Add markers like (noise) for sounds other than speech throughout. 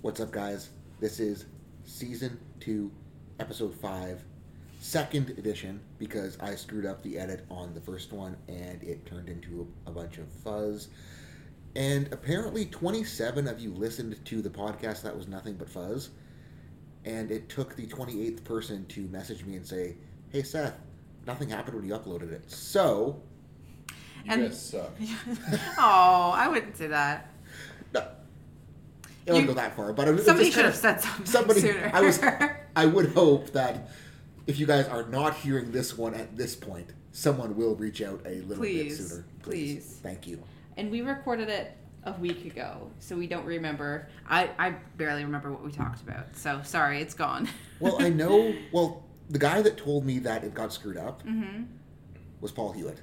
What's up, guys? This is season two, episode five, second edition because I screwed up the edit on the first one and it turned into a, a bunch of fuzz. And apparently, 27 of you listened to the podcast that was nothing but fuzz. And it took the 28th person to message me and say, Hey, Seth, nothing happened when you uploaded it. So, You And- guys suck. (laughs) oh, I wouldn't say that. It wouldn't go that far, but Somebody should have said something somebody sooner. I was (laughs) I would hope that if you guys are not hearing this one at this point, someone will reach out a little Please, bit sooner. please. please, Thank you. and we recorded it a week ago, so we don't remember. I, I barely remember what we talked about. So sorry, it's gone. (laughs) Well, I know well, the guy that told me that it got screwed up hmm was Paul Hewitt.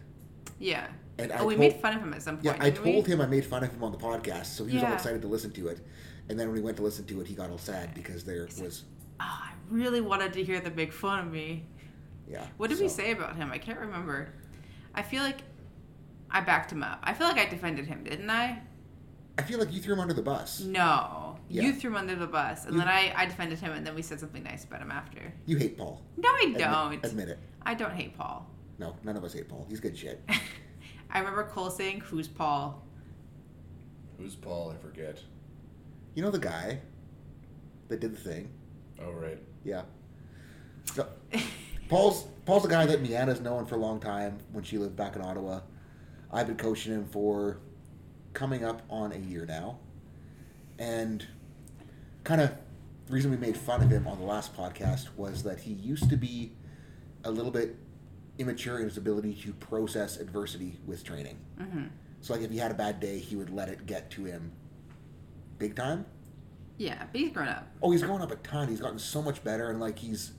Yeah. And I oh, we told, made fun of him at some point. Yeah, I didn't we? told him I made fun of him on the podcast, so he was all excited to listen to it. And then when he went to listen to it, he got all sad because there was Oh, I really wanted to hear them make fun of me. yeah. What did we say about him? I can't remember. I feel like I backed him up. I feel like I defended him, didn't I? I feel like you threw him under the bus. No. Yeah. You threw him under the bus, and You- then I, I defended him, and then we said something nice about him after. You hate Paul. No, I Admit- don't. Admit it. I don't hate Paul. No, none of us hate Paul. He's good shit. (laughs) I remember Cole saying, "Who's Paul?" Who's Paul? I forget. You know the guy that did the thing? Oh, right. Yeah. So, Paul's Paul's the guy that Miana's known for a long time when she lived back in Ottawa. I've been coaching him for coming up on a year now. And kind of the reason we made fun of him on the last podcast was that he used to be a little bit immature in his ability to process adversity with training. hmm So like if he had a bad day, he would let it get to him big time. Yeah, but he's grown up. Oh, he's grown up a ton. He's gotten so much better, and like he's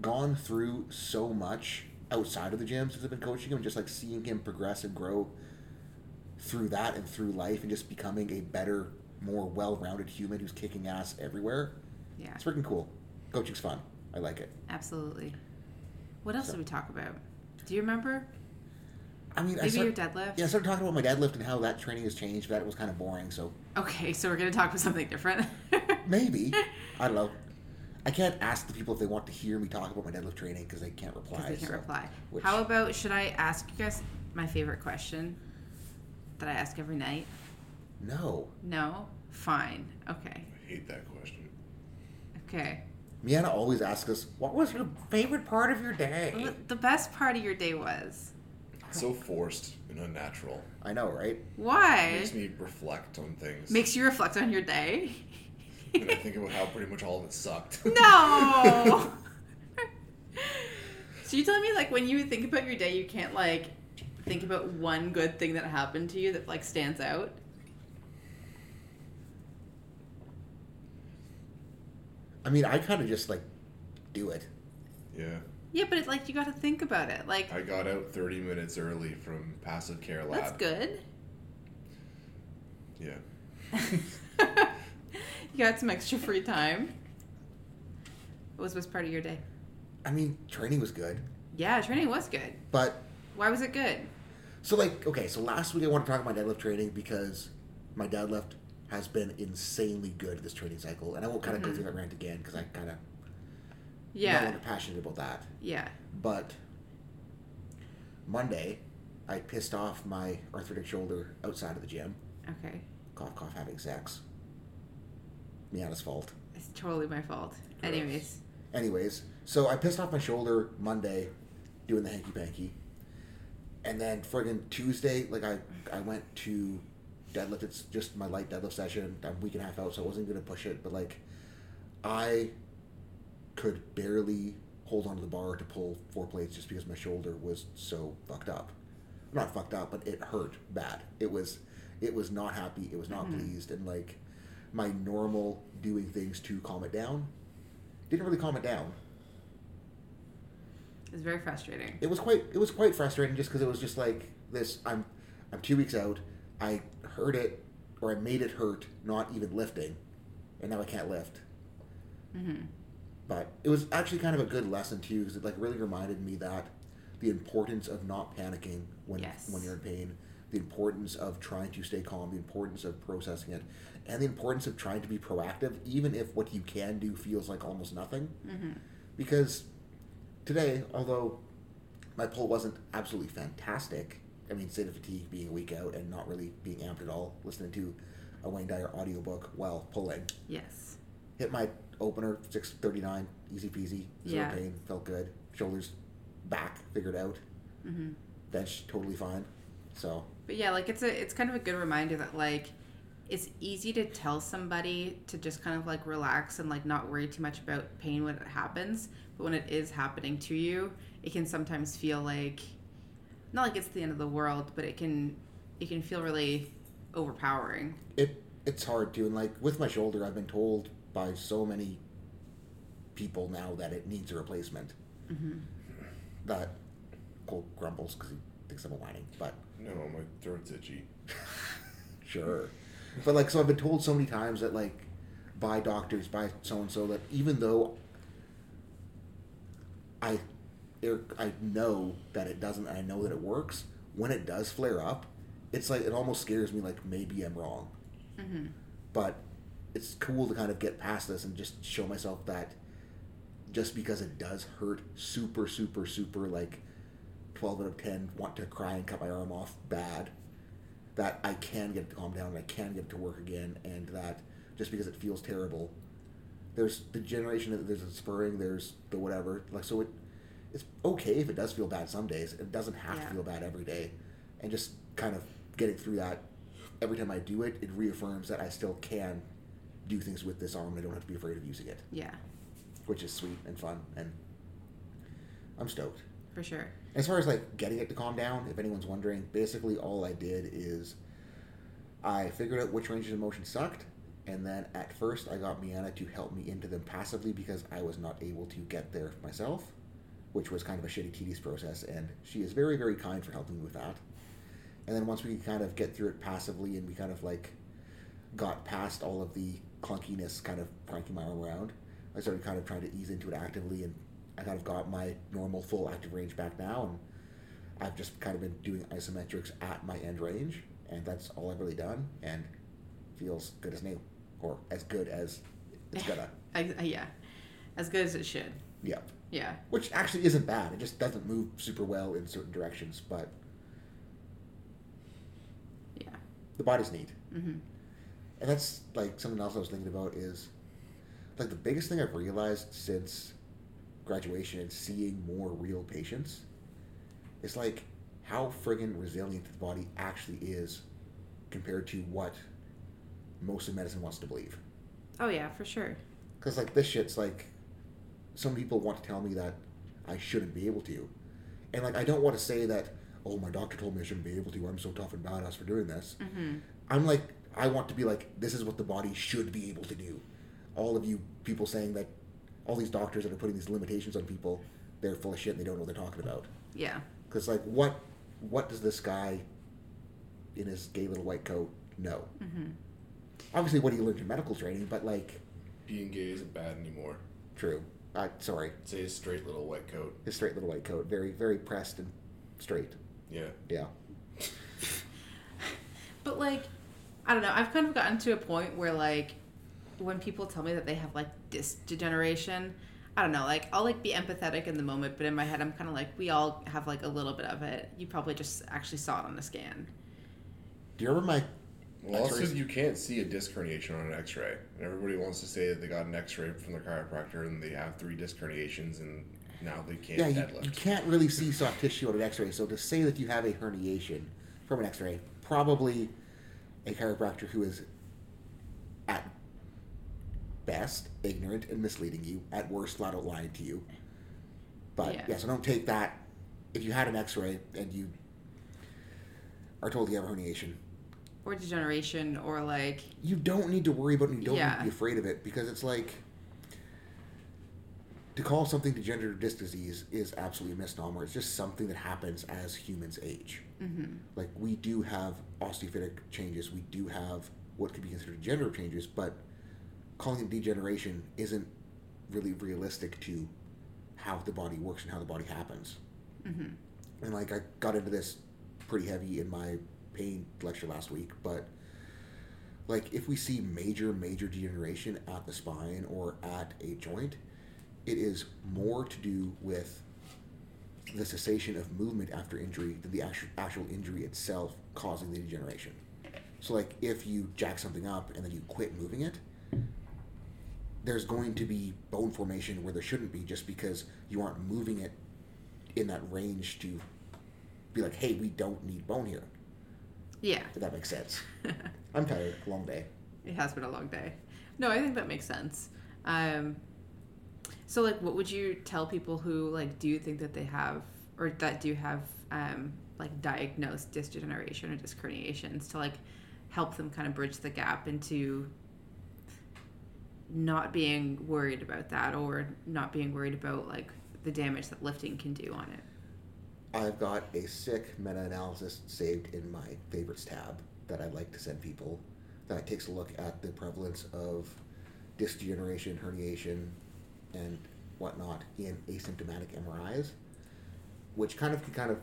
gone through so much outside of the gym since I've been coaching him. Just like seeing him progress and grow through that and through life, and just becoming a better, more well-rounded human who's kicking ass everywhere. Yeah, It's freaking cool. Coaching's fun. I like it. absolutely. What else So- did we talk about? Do you remember? I mean, I Maybe started, your deadlift. yeah, I started talking about my deadlift and how that training has changed. That was kind of boring. So Okay, so we're gonna talk about something different. (laughs) maybe I don't know. I can't ask the people if they want to hear me talk about my deadlift training because they can't reply. They can't so- reply. which- How about should I ask you guys my favorite question that I ask every night? No. No. Fine. Okay. I hate that question. Okay. Miana always asks us, "What was your favorite part of your day?" The best part of your day was? It's (laughs) so forced and unnatural. I know, right? Why? It Why? makes me reflect on things. Makes you reflect on your day. (laughs) and I think about how pretty much all of it sucked. (laughs) No. so you telling me like when you think about your day, you can't like think about one good thing that happened to you that like stands out? I mean, I kind of just like do it. yeah. Yeah, but it's like you got to think about it. Like I got out 30 minutes early from passive care lab. that's good. Yeah. (laughs) you got some extra free time. What was best part of your day? I mean, training was good, Yeah, training was good. but Why was it good? so like, okay, so last week I want to talk about my deadlift training because my deadlift has been insanely good this training cycle, and I won't kind of go Mhm. through that rant again because I kind of no Yeah, longer passionate about that. yeah. But Monday, I pissed off my arthritic shoulder outside of the gym. Okay, Cough, cough, having sex. Miana's fault. it's totally my fault. Gross. Anyways, Anyways, so I pissed off my shoulder Monday doing the hanky panky. And then friggin' Tuesday, like I, I went to deadlift. It's just my light deadlift session. I'm a week and a half out, so I wasn't gonna push it. But like, I could barely hold onto the bar to pull four plates just because my shoulder was so fucked up. Not fucked up, but it hurt bad. It was, it was not happy. It was not Mhm. pleased, and like, my normal doing things to calm it down didn't really calm it down. It was very frustrating. It was quite it was quite frustrating just because it was just like this. I'm I'm two weeks out. I hurt it or I made it hurt not even lifting, and now I can't lift. hmm But it was actually kind of a good lesson too because it like really reminded me that the importance of not panicking when Yes. when you're in pain the importance of trying to stay calm, the importance of processing it, and the importance of trying to be proactive, even if what you can do feels like almost nothing. Mm-hmm. Because today, although my pull wasn't absolutely fantastic, I mean, state of fatigue, being a week out, and not really being amped at all, listening to a Wayne Dyer audiobook while pulling. Yes. Hit my opener, 639, easy peasy, zero Yeah. pain, felt good. Shoulders back, figured out. Mm-hmm. Bench, totally fine. So, But yeah, like it's a it's kind of a good reminder that like it's easy to tell somebody to just kind of like relax and like not worry too much about pain when it happens, but when it is happening to you, it can sometimes feel like not like it's the end of the world, but it can it can feel really overpowering. it it's hard to and like with my shoulder i've been told by so many people now that it needs a replacement Mm-hmm. that Cole grumbles because he thinks i'm whining but No, my throat's itchy. (laughs) sure but like so i've been told so many times that like by doctors by so and so that even though i er, i know that it doesn't i know that it works when it does flare up it's like it almost scares me like maybe i'm wrong Mm-hmm. but it's cool to kind of get past this and just show myself that just because it does hurt super super super like 12 out of 10 want to cry and cut my arm off bad that i can get it to calm down and i can get it to work again and that just because it feels terrible there's the generation that there's the spurring there's the whatever like so it it's okay if it does feel bad some days it doesn't have Yeah. to feel bad every day and just kind of getting through that every time i do it it reaffirms that i still can do things with this arm i don't have to be afraid of using it. Yeah, which is sweet and fun and i'm stoked. For sure. as far as like getting it to calm down if anyone's wondering basically all i did is i figured out which ranges of motion sucked and then at first i got Miana to help me into them passively because i was not able to get there myself which was kind of a shitty tedious process and she is very very kind for helping me with that and then once we kind of get through it passively and we kind of like got past all of the clunkiness kind of cranking my arm around i started kind of trying to ease into it actively and i kind of got my normal full active range back now and i've just kind of been doing isometrics at my end range and that's all i've really done and feels good as new or as good as it's gonna (laughs) I, I- yeah, as good as it should. yep Yeah. which actually isn't bad. It just doesn't move super well in certain directions, but Yeah. The body's need. Mm-hmm. And that's like something else I was thinking about is like the biggest thing I've realized since graduation and seeing more real patients is like how friggin' resilient the body actually is compared to what most of medicine wants to believe. Oh yeah, for sure. Because like this shit's like, some people want to tell me that I shouldn't be able to, and like I don't want to say that. Oh, my doctor told me I shouldn't be able to. I'm so tough and badass for doing this. Mm-hmm. I'm like, I want to be like, this is what the body should be able to do. All of you people saying that, all these doctors that are putting these limitations on people, they're full of shit and they don't know what they're talking about. Yeah. Because like, what, what does this guy, in his gay little white coat, know? Mm-hmm. Obviously, what he learned in medical training, but like, Being gay isn't bad anymore. true. Uh, sorry, Say his straight little white coat. his straight little white coat, very, very pressed and straight. Yeah. Yeah. (laughs) But like, I don't know. I've kind of gotten to a point where like, when people tell me that they have like disc degeneration, I don't know. Like, I'll like be empathetic in the moment, but in my head, I'm kind of like, we all have like a little bit of it. You probably just actually saw it on a scan. Do you remember my? Well, also you can't see a disc herniation on an X-ray. And everybody wants to say that they got an X-ray from their chiropractor and they have three disc herniations and now they can't Yeah, you, deadlift. you can't really see soft tissue on an X-ray. So to say that you have a herniation from an X-ray, probably a chiropractor who is at best ignorant and misleading you, at worst flat out lying to you. But Yeah. yeah, so don't take that. If you had an X-ray and you are told you have a herniation, Or degeneration, or like, you don't need to worry about it. and You don't need to be afraid of it because it's like to call something degenerative disc disease is absolutely a misnomer. It's just something that happens as humans age. mm-hmm. Like we do have osteophytic changes, we do have what could be considered degenerative changes, but calling it degeneration isn't really realistic to how the body works and how the body happens. Mm-hmm. And like I got into this pretty heavy in my pain lecture last week, but like if we see major major degeneration at the spine or at a joint, it is more to do with the cessation of movement after injury than the actual actual injury itself causing the degeneration. So like if you jack something up and then you quit moving it, there's going to be bone formation where there shouldn't be just because you aren't moving it in that range to be like, hey, we don't need bone here. Yeah. If that makes sense. (laughs) I'm tired. Long day. It has been a long day. No, I think that makes sense. Um, so, like, what would you tell people who like do think that they have or that do have um, like diagnosed disc degeneration or disc herniations to like help them kind of bridge the gap into not being worried about that or not being worried about like the damage that lifting can do on it. I've got a sick meta analysis saved in my favorites tab that I like to send people that takes a look at the prevalence of disc degeneration, herniation, and whatnot in asymptomatic MRIs, which kind of can kind of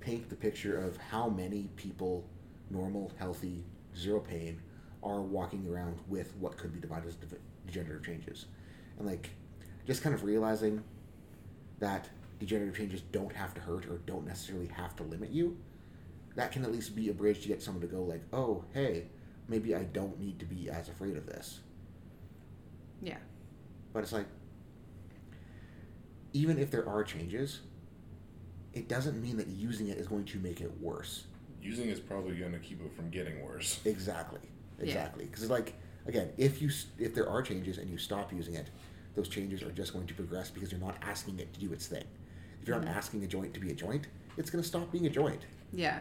paint the picture of how many people, normal, healthy, zero pain, are walking around with what could be divided as degenerative changes. And like just kind of realizing that degenerative changes don't have to hurt or don't necessarily have to limit you, that can at least be a bridge to get someone to go like, oh, hey, maybe I don't need to be as afraid of this. Yeah. But it's like, even if there are changes, it doesn't mean that using it is going to make it worse. Using is probably going to keep it from getting worse. (laughs) Exactly. Exactly. Because like again, if you if there are changes and you stop using it, those changes are just going to progress because you're not asking it to do its thing. If you're not mm-hmm. asking a joint to be a joint, it's going to stop being a joint. Yeah.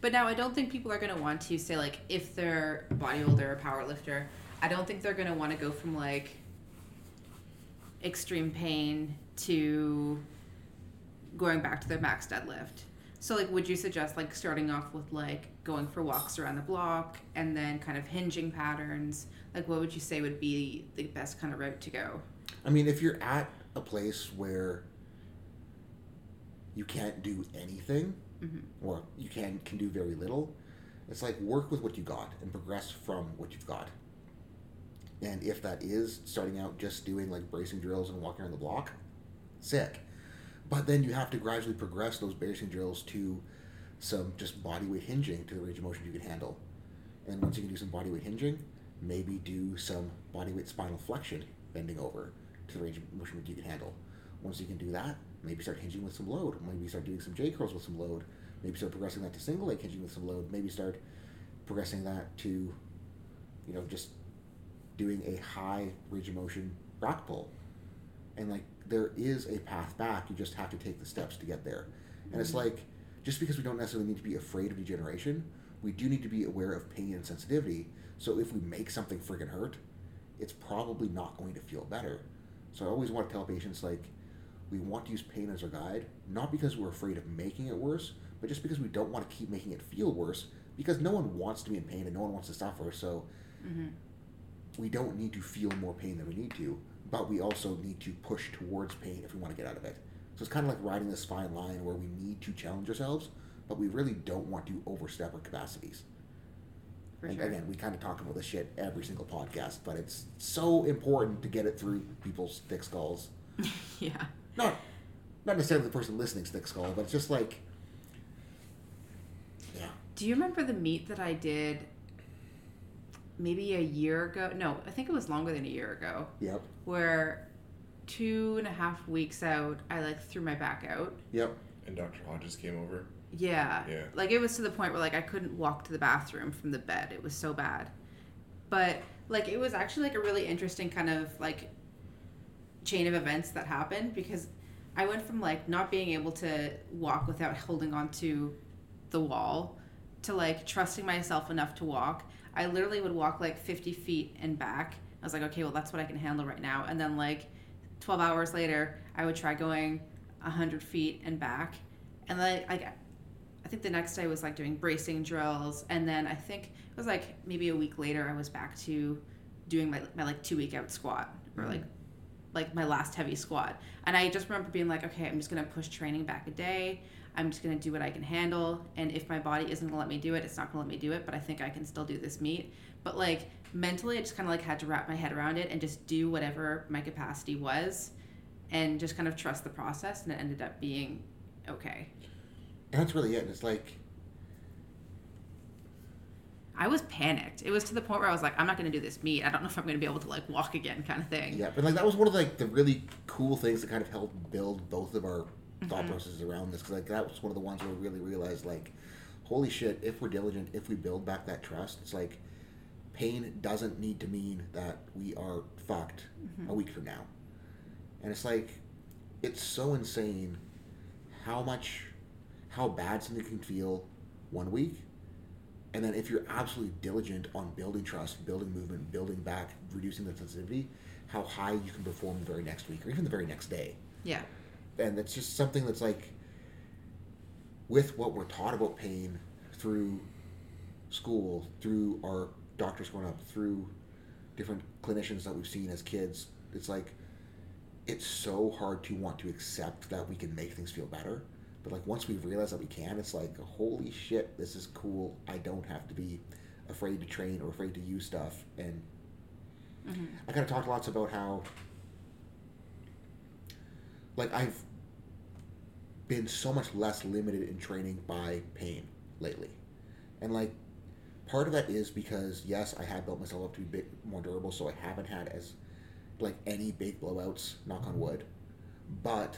But now I don't think people are going to want to say like if they're a bodybuilder or a power lifter, I don't think they're going to want to go from like extreme pain to going back to their max deadlift. So like would you suggest like starting off with like going for walks around the block and then kind of hinging patterns? Like what would you say would be the best kind of route to go? I mean, if you're at a place where you can't do anything, Mhm. or you can can do very little, it's like work with what you got and progress from what you've got. And if that is starting out just doing like bracing drills and walking around the block, sick. But then you have to gradually progress those bracing drills to some just body weight hinging to the range of motion you can handle. And once you can do some body weight hinging, maybe do some body weight spinal flexion bending over to the range of motion you can handle. Once you can do that, maybe start hinging with some load. Maybe start doing some J curls with some load. Maybe start progressing that to single leg hinging with some load. Maybe start progressing that to, you know, just doing a high range of motion rack pull. And like there is a path back, you just have to take the steps to get there. And it's like just because we don't necessarily need to be afraid of degeneration, we do need to be aware of pain and sensitivity. So if we make something freaking hurt, it's probably not going to feel better. So I always want to tell patients like we want to use pain as our guide, not because we're afraid of making it worse, but just because we don't want to keep making it feel worse because no one wants to be in pain and no one wants to suffer. So Mhm. We don't need to feel more pain than we need to, but we also need to push towards pain if we want to get out of it. So it's kind of like riding this fine line where we need to challenge ourselves, but we really don't want to overstep our capacities. For and sure. again, we kind of talk about this shit every single podcast, but it's so important to get it through people's thick skulls. (laughs) yeah. Not, not necessarily the person listening's thick skull, but it's just like, yeah, Do you remember the meet that I did maybe a year ago? No, I think it was longer than a year ago, yep, where two and a half weeks out, I like threw my back out. yep. And Dr. Hodges came over. Yeah. Yeah. Like it was to the point where like I couldn't walk to the bathroom from the bed. It was so bad. But like it was actually like a really interesting kind of like chain of events that happened because I went from like not being able to walk without holding onto the wall to like trusting myself enough to walk. I literally would walk like 50 feet and back. I was like, okay, well, that's what I can handle right now. And then like 12 hours later, I would try going 100 feet and back. And then like, I think the next day was like doing bracing drills. And then I think it was like maybe a week later, I was back to doing my, my like two week out squat or Mhm. like like my last heavy squat. And I just remember being like, okay, I'm just gonna push training back a day. I'm just gonna do what I can handle. And if my body isn't gonna let me do it, it's not gonna let me do it. But I think I can still do this meet. But like mentally, I just kind of like had to wrap my head around it and just do whatever my capacity was, and just kind of trust the process. And it ended up being okay. And that's really it. And it's like, I was panicked. It was to the point where I was like, I'm not going to do this meet. I don't know if I'm going to be able to like walk again, kind of thing. yeah, but like that was one of like the really cool things that kind of helped build both of our thought Mhm. processes around this. Because like that was one of the ones where we really realized like, holy shit, if we're diligent, if we build back that trust, it's like pain doesn't need to mean that we are fucked Mhm. a week from now. And it's like, it's so insane how much, how bad something can feel one week. And then if you're absolutely diligent on building trust, building movement, building back, reducing the sensitivity, how high you can perform the very next week or even the very next day. Yeah. And it's just something that's like, with what we're taught about pain through school, through our doctors growing up, through different clinicians that we've seen as kids, it's like, it's so hard to want to accept that we can make things feel better. But like once we realize that we can, it's like, holy shit, this is cool. I don't have to be afraid to train or afraid to use stuff. And hmm I kind of talked lots about how, like, I've been so much less limited in training by pain lately. And, like, part of that is because, yes, I have built myself up to be a bit more durable, so I haven't had as, like, any big blowouts, knock on wood. But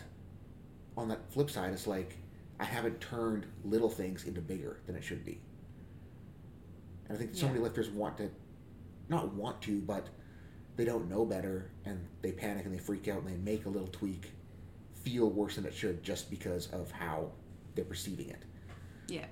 on that flip side, it's like, I haven't turned little things into bigger than it should be. And I think so many lifters want to, not want to, but they don't know better and they panic and they freak out and they make a little tweak feel worse than it should just because of how they're perceiving it. Yeah.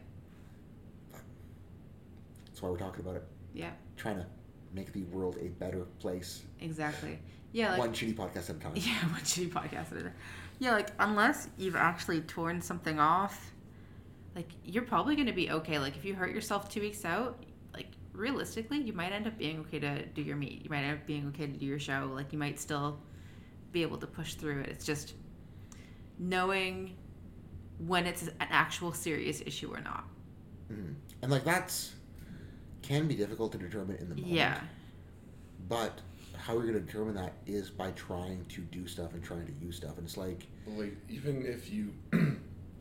That's why we're talking about it. Yeah. Trying to make the world a better place. Exactly. Yeah. Like, one shitty podcast at a time. (laughs) Yeah, one shitty podcast at a time. Yeah, like unless you've actually torn something off, like you're probably gonna be okay. Like if you hurt yourself two weeks out, like realistically, you might end up being okay to do your meet. You might end up being okay to do your show. Like you might still be able to push through it. It's just knowing when it's an actual serious issue or not. Mhm. And like that's can be difficult to determine in the moment. Yeah. But how you're going to determine that is by trying to do stuff and trying to use stuff. And it's like, Like even if you (clears throat)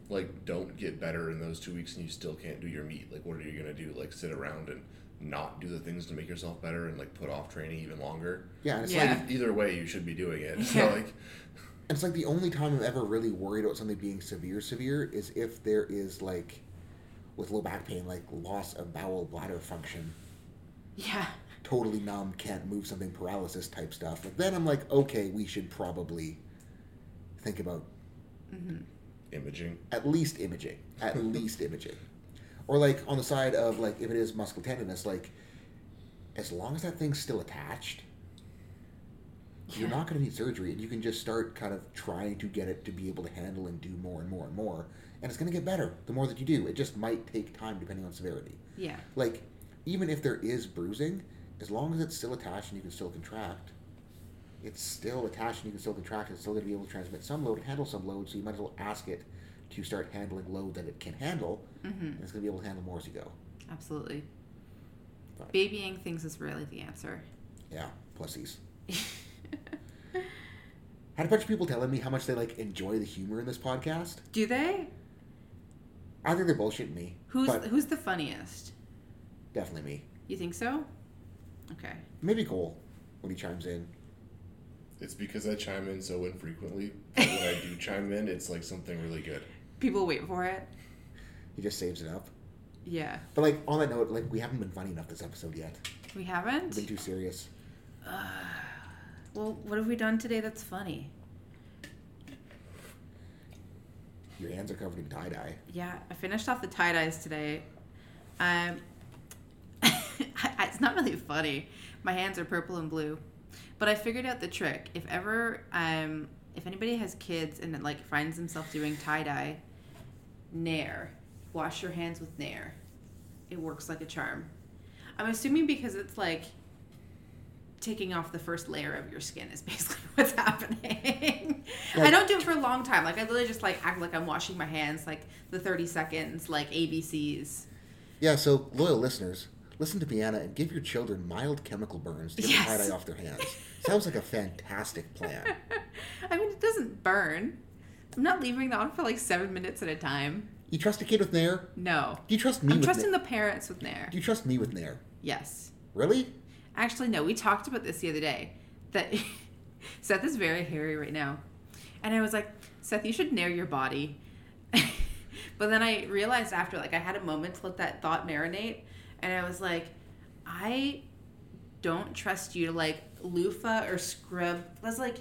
like don't get better in those two weeks and you still can't do your meet, like what are you gonna do? Like sit around and not do the things to make yourself better and like put off training even longer? yeah, it's Yeah. like Either way, you should be doing it. (laughs) So Yeah. like, it's like the only time I'm ever really worried about something being severe, severe is if there is like, with low back pain, like loss of bowel bladder function, Yeah. totally numb, can't move something, paralysis type stuff. Like then I'm like, okay, we should probably think about hmm imaging. at least imaging, at (laughs) least imaging, or like on the side of like if it is muscle tenderness, like as long as that thing's still attached, you're not going to need surgery, and you can just start kind of trying to get it to be able to handle and do more and more and more, and it's going to get better the more that you do. It just might take time depending on severity. Yeah. Like even if there is bruising, as long as it's still attached and you can still contract, it's still attached and you can still contract. It's still going to be able to transmit some load and handle some load. So you might as well ask it to start handling load that it can handle, hmm and it's going to be able to handle more as you go. Absolutely. Fine. Babying things is really the answer. Yeah, (laughs) pussies. Had a bunch of people telling me how much they like enjoy the humor in this podcast. Do they? I think they're bullshitting me. Who's but who's the funniest? definitely me? You think so? Okay. Maybe Cole when he chimes in. It's because I chime in so infrequently. But when I do (laughs) chime in, it's like something really good. People wait for it. He just saves it up. Yeah. But like on that note, like we haven't been funny enough this episode yet. We We've haven't? been too serious. Uh, well, what have we done today that's funny? Your hands are covered in tie dye. Yeah, I finished off the tie dyes today. Um, (laughs) it's not really funny. My hands are purple and blue, but I figured out the trick. If ever, um, if anybody has kids and like finds themselves doing tie dye, Nair, wash your hands with Nair. It works like a charm. I'm assuming because it's like taking off the first layer of your skin is (laughs) basically what's happening. Yeah. I don't do it for a long time. Like I literally just like act like I'm washing my hands, like the 30 seconds, like ABCs. Yeah, so loyal listeners, listen to Miana and give your children mild chemical burns to get Yes. the tie dye off their hands. Sounds like a fantastic plan. (laughs) I mean, it doesn't burn. I'm not leaving it on for like seven minutes at a time. You trust a kid with Nair? No. Do you trust me I'm trusting Nair? the parents with Nair. Do you trust me with Nair? Yes. Really? Actually, no. We talked about this the other day. That (laughs) Seth is very hairy right now, and I was like, Seth, you should nair your body. (laughs) but then I realized after, like, I had a moment to let that thought marinate, and I was like, I don't trust you to like loofah or scrub. That's like,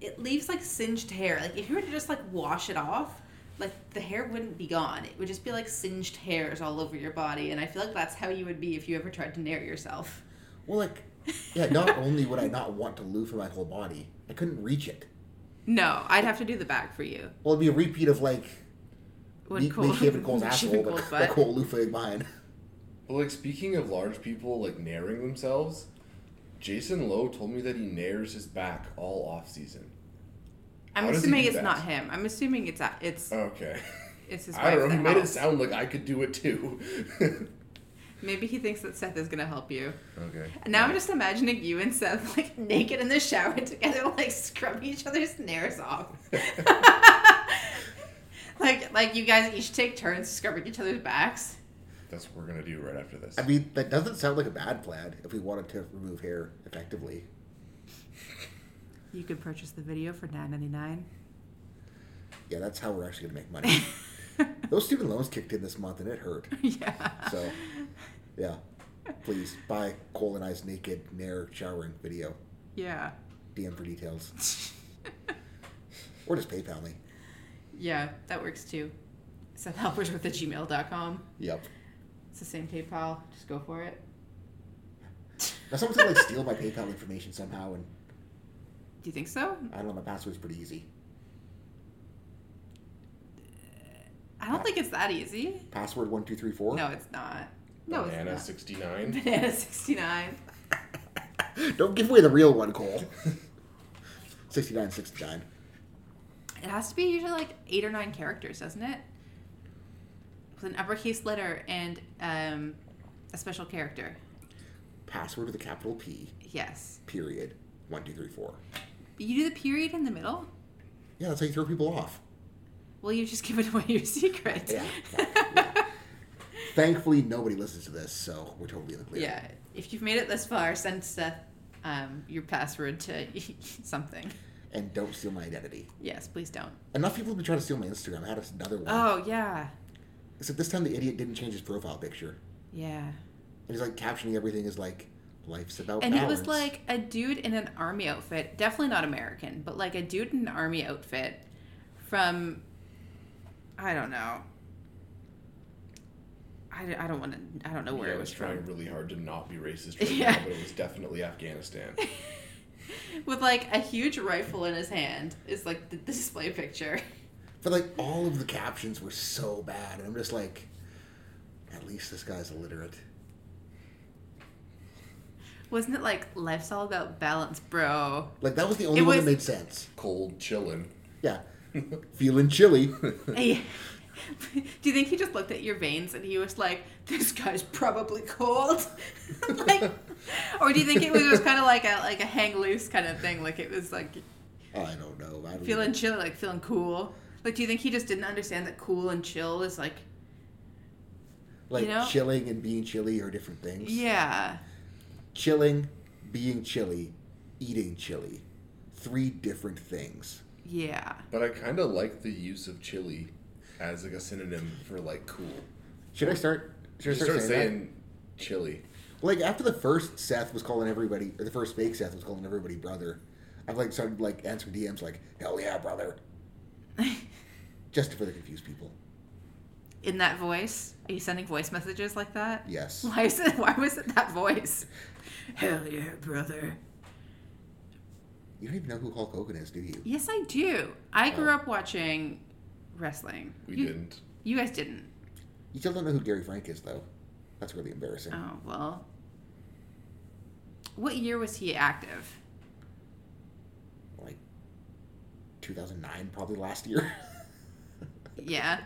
it leaves like singed hair. Like, if you were to just like wash it off. Like the hair wouldn't be gone. It would just be like singed hairs all over your body, and I feel like that's how you would be if you ever tried to nair yourself. Well, like, (laughs) yeah, not only would I not want to loofah my whole body, I couldn't reach it. No, I'd have to do the back for you. Well, it'd be a repeat of, like, When me, Cole- me shaving Cole's shaving (laughs) asshole, Cole's but, (laughs) butt. but Cole loofahing mine. But like speaking of large people like nairing themselves, Jason Lowe told me that he nairs his back all off season. I'm How assuming it's that? not him. I'm assuming it's a- it's Okay. it's his I don't know. He that made it sound like I could do it too. Maybe he thinks that Seth is gonna help you. okay. And now I'm just imagining you and Seth (laughs) like naked in the shower together, (laughs) like scrubbing each other's nails off. (laughs) like like you guys each take turns scrubbing each other's backs. That's what we're gonna do right after this. I mean, that doesn't sound like a bad plan if we wanted to remove hair effectively. You could purchase the video for nine ninety nine. Yeah, that's how we're actually going to make money. Those student loans kicked in this month and it hurt. yeah. So, yeah. Please buy colonized naked Nair showering video. Yeah. DM for details. Or just PayPal me. Yeah, that works too. Seth helpers with the gmail.com. Yep. It's the same PayPal. Just go for it. Now someone's gonna like steal my PayPal information somehow, and Do you think so? I don't know. My password's pretty easy. I don't think it's that easy. Password one two three four. No, it's not. No, Banana it's sixty nine. not. (laughs) Banana 69. (laughs) Don't give away the real one, Cole. (laughs) 69, 69. It has to be usually like eight or nine characters, doesn't it? With an uppercase letter and um, a special character. Password with a capital P. Yes. Period. One two three four. You do the period in the middle? Yeah, that's how you throw people off. Well, you just given away your secret. Yeah, yeah. Thankfully, nobody listens to this, so we're totally in the clear. Yeah. If you've made it this far, send Seth um, your password to (laughs) something. And don't steal my identity. Yes, please don't. Enough people have been trying to steal my Instagram. I had another one. Oh, yeah. Except this time the idiot didn't change his profile picture. Yeah. And he's like captioning everything as like, life's about And balance. it was like a dude in an army outfit, definitely not American, but like a dude in an army outfit from, I don't know. I, I don't want to, I don't know where yeah, it I was was trying from. really hard to not be racist right Yeah. now, but it was definitely Afghanistan. (laughs) With like a huge rifle in his hand is like the (laughs) display picture. But like all of the captions were so bad, and I'm just like, at least this guy's illiterate. Wasn't it like life's all about balance, bro? Like that was the only It one was- that made sense. Cold chillin'. Yeah, (laughs) feeling chilly. Hey, (laughs) Do you think he just looked at your veins and he was like, "This guy's probably cold," (laughs) like, or do you think it was just kind of like a like a hang loose kind of thing? Like it was like I don't know. I don't feeling even- chill, like feeling cool. Like, do you think he just didn't understand that cool and chill is like, like you know? chilling and being chilly are different things. yeah, Chilling, being chilly, eating chili, three different things. yeah. But I kind of like the use of chili as like a synonym for like cool. Should I start? Should I start start saying, saying chili. Like after the first Seth was calling everybody, or the first fake Seth was calling everybody brother. I've like started like answering DMs like hell yeah brother, (laughs) just to further confuse people. In that voice, are you sending voice messages like that? Yes. Why is it? Why was it that voice? (laughs) Hell yeah, brother. You don't even know who Hulk Hogan is, do you? Yes, I do. I grew Oh. up watching wrestling. We you, didn't. You guys didn't. You still don't know who Gary Frank is though. That's really embarrassing. Oh well. What year was he active? Like 2009, probably last year. (laughs) Yeah.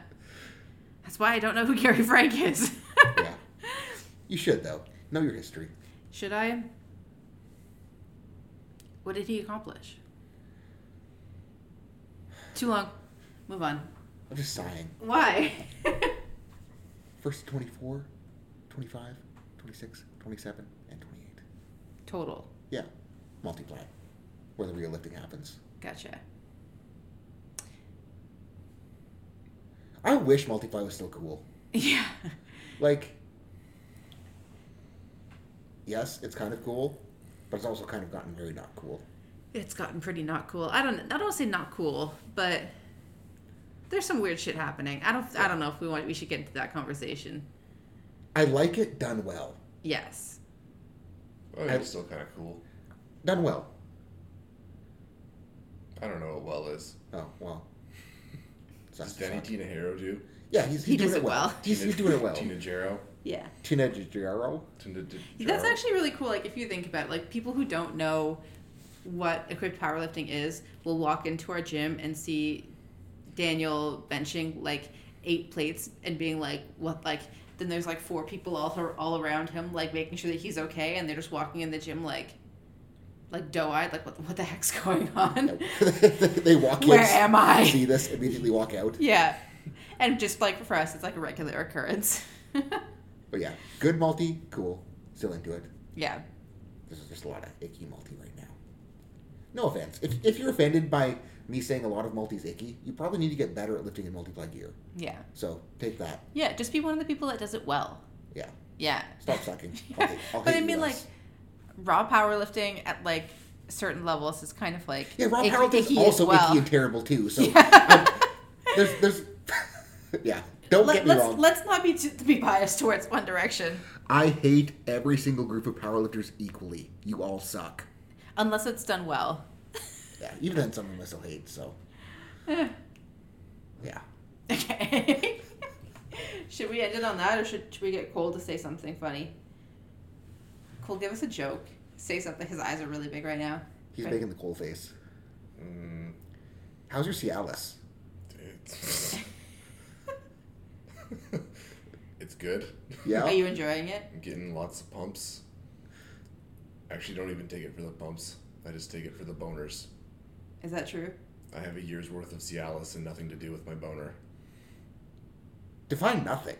That's why I don't know who Gary Frank is. yeah. (laughs) You should though. Know your history. Should I? What did he accomplish? Too long. Move on. I'm just sighing. Why? (laughs) First 24, 25, 26, 27, and 28. Total. Yeah. Multiply. Where the real lifting happens. Gotcha. I wish multiply was still cool. Yeah. Like, yes, it's kind of cool, but it's also kind of gotten very not cool. It's gotten pretty not cool. I don't. I don't say not cool, but there's some weird shit happening. I don't. I don't know if we want. We should get into that conversation. I like it done well. Yes. I think it's still kind of cool. Done well. I don't know what well is. Oh, well. (laughs) Does Danny. Tina Hero do? Yeah, he's, he's He doing does it it well. well. He's, he's doing it well. Tina Jarrow. Yeah. Tina Giro. Tina D- That's actually really cool. Like if you think about it, like people who don't know what equipped powerlifting is will walk into our gym and see Daniel benching like eight plates and being like, "What?" Like then there's like four people all all around him, like making sure that he's okay, and they're just walking in the gym like, like doe-eyed, like what what the heck's going on? (laughs) they walk in, Where am I? see this, immediately walk out. yeah, and just like for us, it's like a regular occurrence. (laughs) But yeah, good multi, cool. Still into it. yeah. This is just a lot of icky multi right now. No offense. If, if you're offended by me saying a lot of multi's icky, you probably need to get better at lifting in multiply gear. Yeah. So take that. Yeah, just be one of the people that does it well. Yeah. Yeah. Stop sucking. (laughs) I'll hate- I'll but I mean, like, raw powerlifting at like certain levels is kind of like Yeah, raw icky- power is also well. icky and terrible too. So (laughs) Yeah. um, there's there's (laughs) yeah. Don't Let, get me us wrong. let's not be too, be biased towards one direction, I hate every single group of powerlifters equally. You all suck. Unless it's done well. (laughs) Yeah. Even then, some of them I still hate. So (laughs) yeah. okay. (laughs) should we end it on that, or should, should we get Cole to say something funny? Cole, give us a joke. Say something. His eyes are really big right now. He's Right. making the cold face. Mm, How's your Cialis? it's, it's good. Yeah. Are you enjoying it? I'm getting lots of pumps. Actually, don't even take it for the pumps. I just take it for the boners. Is that true? I have a year's worth of Cialis and nothing to do with my boner. Define nothing.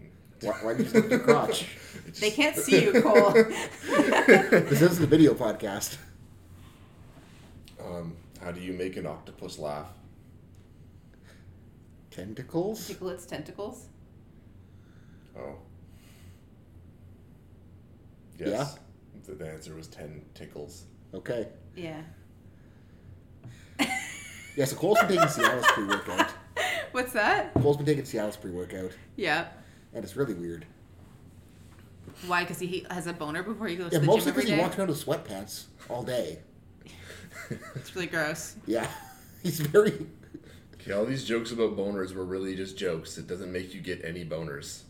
(laughs) Why, why do you stick your crotch? (laughs) It They can't see you, Cole. (laughs) this is the video podcast. Um, how do you make an octopus laugh? Tentacles? Tickle its tentacles. Oh. Yes. The the answer was 10 tickles. Okay. Yeah. (laughs) Yeah, so Cole's been taking Cialis pre workout. (laughs) What's that? Cole's been taking Cialis pre workout, Yeah. and it's really weird. Why? Because he has a boner before he goes Yeah, to the mostly gym every because he walks around with sweatpants all day. (laughs) It's really gross. Yeah. He's very. Okay, all these jokes about boners were really just jokes. It doesn't make you get any boners.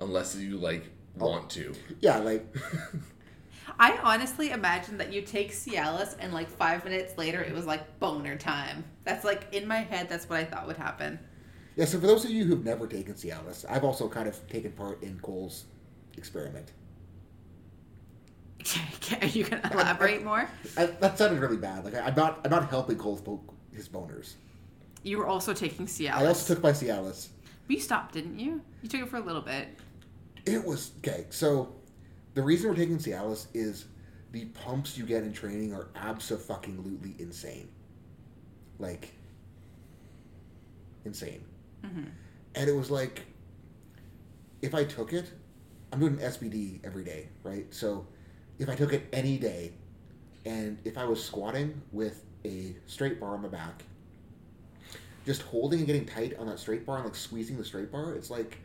Unless you, like. Oh. want to. Yeah, like. (laughs) I honestly imagine that you take Cialis and like five minutes later it was like boner time. That's like in my head. That's what I thought would happen. Yeah, so for those of you who've never taken Cialis, I've also kind of taken part in Cole's experiment. (laughs) Are you gonna elaborate more? I, that sounded really bad. Like I, I'm not, I'm not helping Cole's bo- his boners. You were also taking Cialis. I also took my Cialis. But you stopped, didn't you? You took it for a little bit. It was okay. So, the reason we're taking Cialis is the pumps you get in training are absolutely insane. Like, insane. Mm-hmm. And it was like, if I took it, I'm doing SBD every day, right? So, if I took it any day, and if I was squatting with a straight bar on my back, just holding and getting tight on that straight bar and like squeezing the straight bar, it's like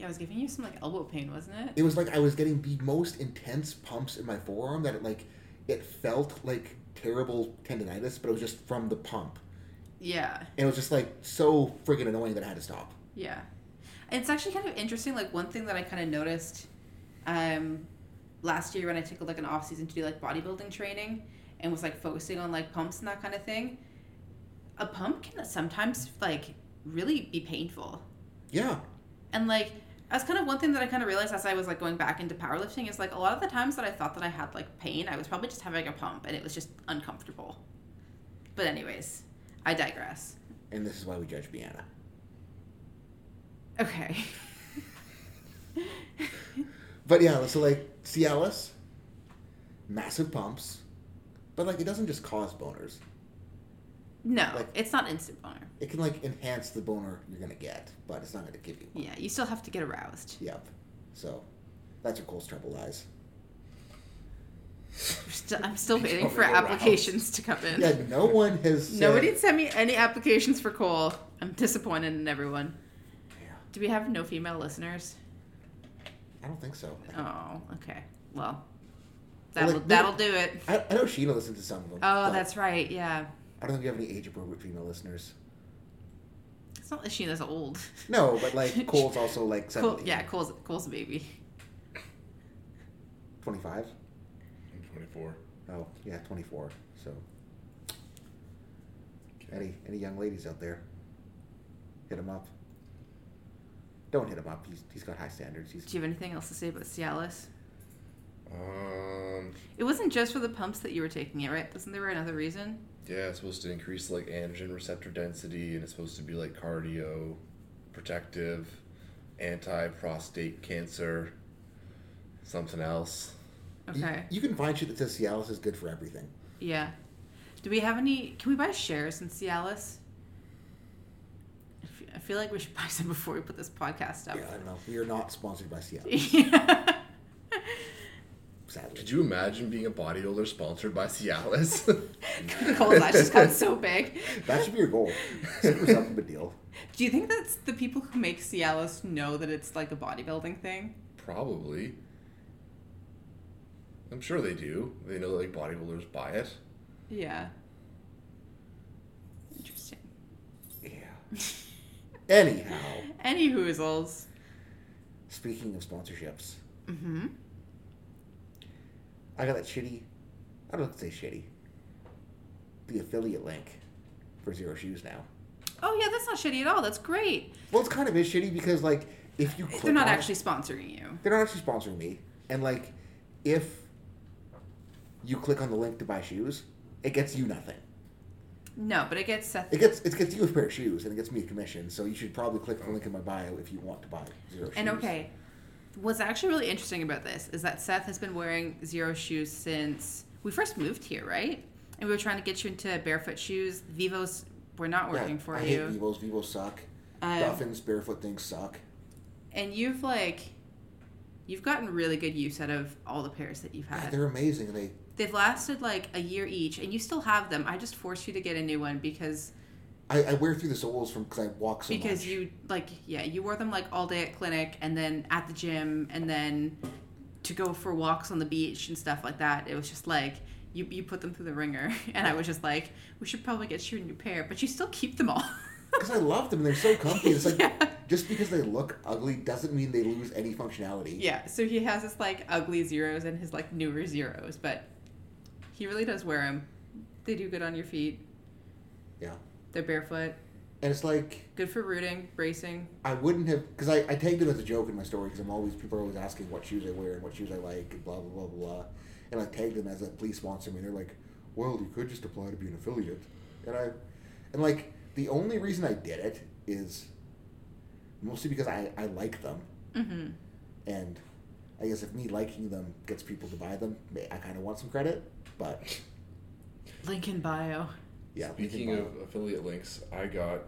Yeah, I was giving you some like elbow pain, wasn't it? it was like I was getting the most intense pumps in my forearm that it like it felt like terrible tendonitis, but it was just from the pump. Yeah, And it was just like so freaking annoying that I had to stop. yeah. It's actually kind of interesting. Like one thing that I kind of noticed um, last year when I took like an off season to do like bodybuilding training and was like focusing on like pumps and that kind of thing, a pump can sometimes like really be painful. Yeah. And like that's kind of one thing that I kind of realized as I was like going back into powerlifting is like a lot of the times that I thought that I had like pain, I was probably just having a pump and it was just uncomfortable. But anyways, I digress. And this is why we judge Miana. Okay. (laughs) But yeah, so like Cialis, massive pumps, but like it doesn't just cause boners. No, Like- it's not instant boner. It can like enhance the boner you're gonna get, but it's not gonna give you one. Yeah, you still have to get aroused. Yep. So that's where Cole's trouble lies. Still, I'm still (laughs) waiting for aroused. applications to come in. Yeah, no one has (laughs) said, Nobody sent me any applications for Cole. I'm disappointed in everyone. Yeah, Do we have no female listeners? I don't think so. Oh, okay. Well, Well, that'll like, that'll do it. I, I know Sheena listens to some of them. Oh, that's right. Yeah, I don't think we have any age appropriate female listeners. it's not that Sheena's old. No, but like (laughs) Cole's also like Cole, yeah, Cole's Cole's a baby. 25? I'm 24. Oh, yeah, 24. So, any any young ladies out there, hit him up. Don't hit him up. He's he's got high standards. He's Do you have anything else to say about Cialis? Um, It wasn't just for the pumps that you were taking it, right? Wasn't there another reason? Yeah, it's supposed to increase like androgen receptor density, and it's supposed to be like cardio, protective, anti prostate cancer, something else. you- Okay. You, can find shit that says Cialis is good for everything. Yeah. Do we have any? Can we buy shares in Cialis? I I feel like we should (laughs) buy some before we put this podcast up. Yeah, I don't know. We are not sponsored by Cialis, Yeah. (laughs) (laughs) sadly. Could you imagine being a bodybuilder sponsored by Cialis? (laughs) (laughs) Cole's eyes just got so big. That should be your goal. Screw something but deal. Do you think that's the people who make Cialis know that it's like a bodybuilding thing? Probably. I'm sure they do. They know that like bodybuilders buy it. Yeah. Interesting. Yeah. (laughs) Anyhow, Any hoozles. speaking of sponsorships, Mm-hmm. I got that shitty. I don't say shitty. The affiliate link for Xero Shoes now. Oh yeah, that's not shitty at all. That's great. Well, it's kind of is shitty because like if you click They're not on it- actually sponsoring you. they're not actually sponsoring me, and like if you click on the link to buy shoes, it gets you nothing. No, but it gets Seth. It gets it gets you a pair of shoes and it gets me a commission. So you should probably click the link in my bio if you want to buy Xero Shoes. And okay, what's actually really interesting about this is that Seth has been wearing Xero Shoes since we first moved here, right? And we were trying to get you into barefoot shoes. Vivos were not Yeah, working for I you. hate Vivos. Vivos suck. Um, Dolphins barefoot things suck. and you've like, you've gotten really good use out of all the pairs that you've Yeah, had. they're amazing. They They've lasted like a year each, and you still have them. I just forced you to get a new one because I, I wear through the soles from because I walk so because much. you like yeah you wore them like all day at clinic and then at the gym and then to go for walks on the beach and stuff like that. It was just like you you put them through the ringer, (laughs) and I was just like we should probably get you a new pair, but you still keep them all. (laughs) Because I love them. And they're so comfy. It's like Yeah. just because they look ugly doesn't mean they lose any functionality. Yeah, so he has his like ugly zeros and his like newer zeros, but he really does wear them. They do good on your feet. Yeah. They're barefoot, And it's like good for rooting, bracing. I wouldn't have because I, I tagged them as a joke in my story because I'm always people are always asking what shoes I wear and what shoes I like and blah blah blah blah and I tagged them as a please sponsor me. And they're like, well, you could just apply to be an affiliate, and I, and like the only reason I did it is mostly because I I like them Mm-hmm. and I guess if me liking them gets people to buy them, I kind of want some credit. But Link in bio. Yeah, Speaking of affiliate links, I got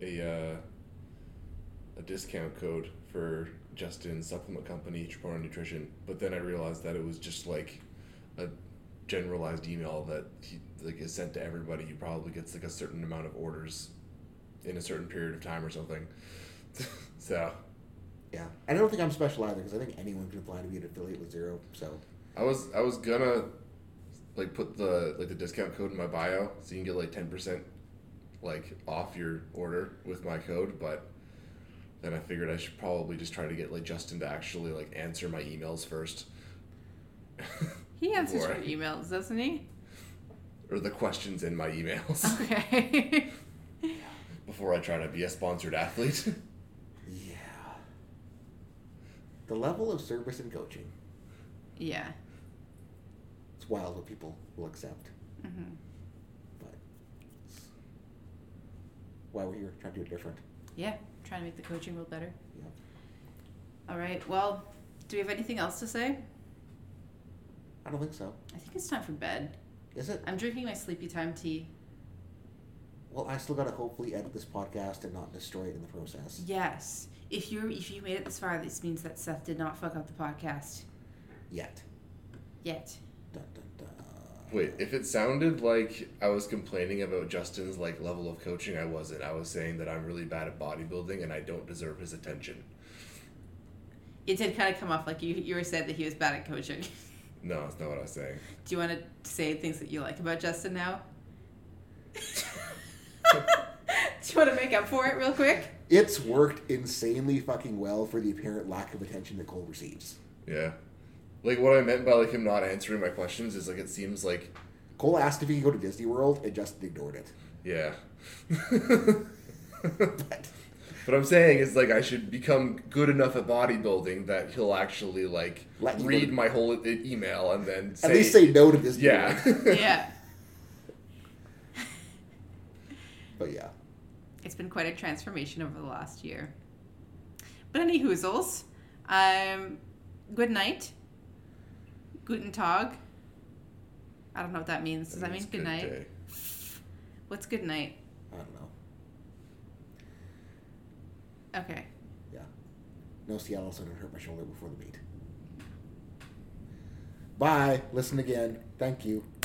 a uh, a discount code for Justin's supplement company, Tripona Nutrition. But then I realized that it was just like a generalized email that he like is sent to everybody. He probably gets like a certain amount of orders in a certain period of time or something. (laughs) so yeah, and I don't think I'm special either because I think anyone can apply to be an affiliate with Xero. So I was I was gonna like put the like the discount code in my bio so you can get like ten percent like off your order with my code, but then I figured I should probably just try to get like Justin to actually like answer my emails first. He (laughs) answers Before your I- emails, doesn't he? or the questions in my emails (laughs) Okay. (laughs) before I try to be a sponsored athlete. Yeah. The level of service and coaching. yeah. It's wild what people will accept. hmm But why we're here, trying to do it different. Yeah. Trying to make the coaching world better. Yeah. All right. Well, do we have anything else to say? I don't think so. I think it's time for bed. Is it? I'm drinking my sleepy time tea. Well, I still gotta hopefully edit this podcast and not destroy it in the process. Yes. If you if you made it this far, this means that Seth did not fuck up the podcast Yet. yet. Wait, if it sounded like I was complaining about Justin's like level of coaching, I wasn't. I was saying that I'm really bad at bodybuilding and I don't deserve his attention. It did kind of come off like you you were saying that he was bad at coaching. (laughs) No, that's not what I was saying. Do you want to say things that you like about Justin now? (laughs) (laughs) Do you want to make up for it real quick? It's worked insanely fucking well for the apparent lack of attention that Cole receives. Yeah. Like what I meant by like him not answering my questions is like it seems like Cole asked if he could go to Disney World and Justin ignored it. yeah. (laughs) But What I'm saying is like I should become good enough at bodybuilding that he'll actually like Let read to- my whole e- email and then say, at least say no to Disney yeah. World. (laughs) yeah. (laughs) But yeah. It's been quite a transformation over the last year. But any hoozles, um, good night. Guten Tag. I don't know what that means. Does that, mean means good night? day. What's good night? I don't know. Okay. Yeah. No Seattle Sun hurt my shoulder before the meet. Bye. Listen again. Thank you.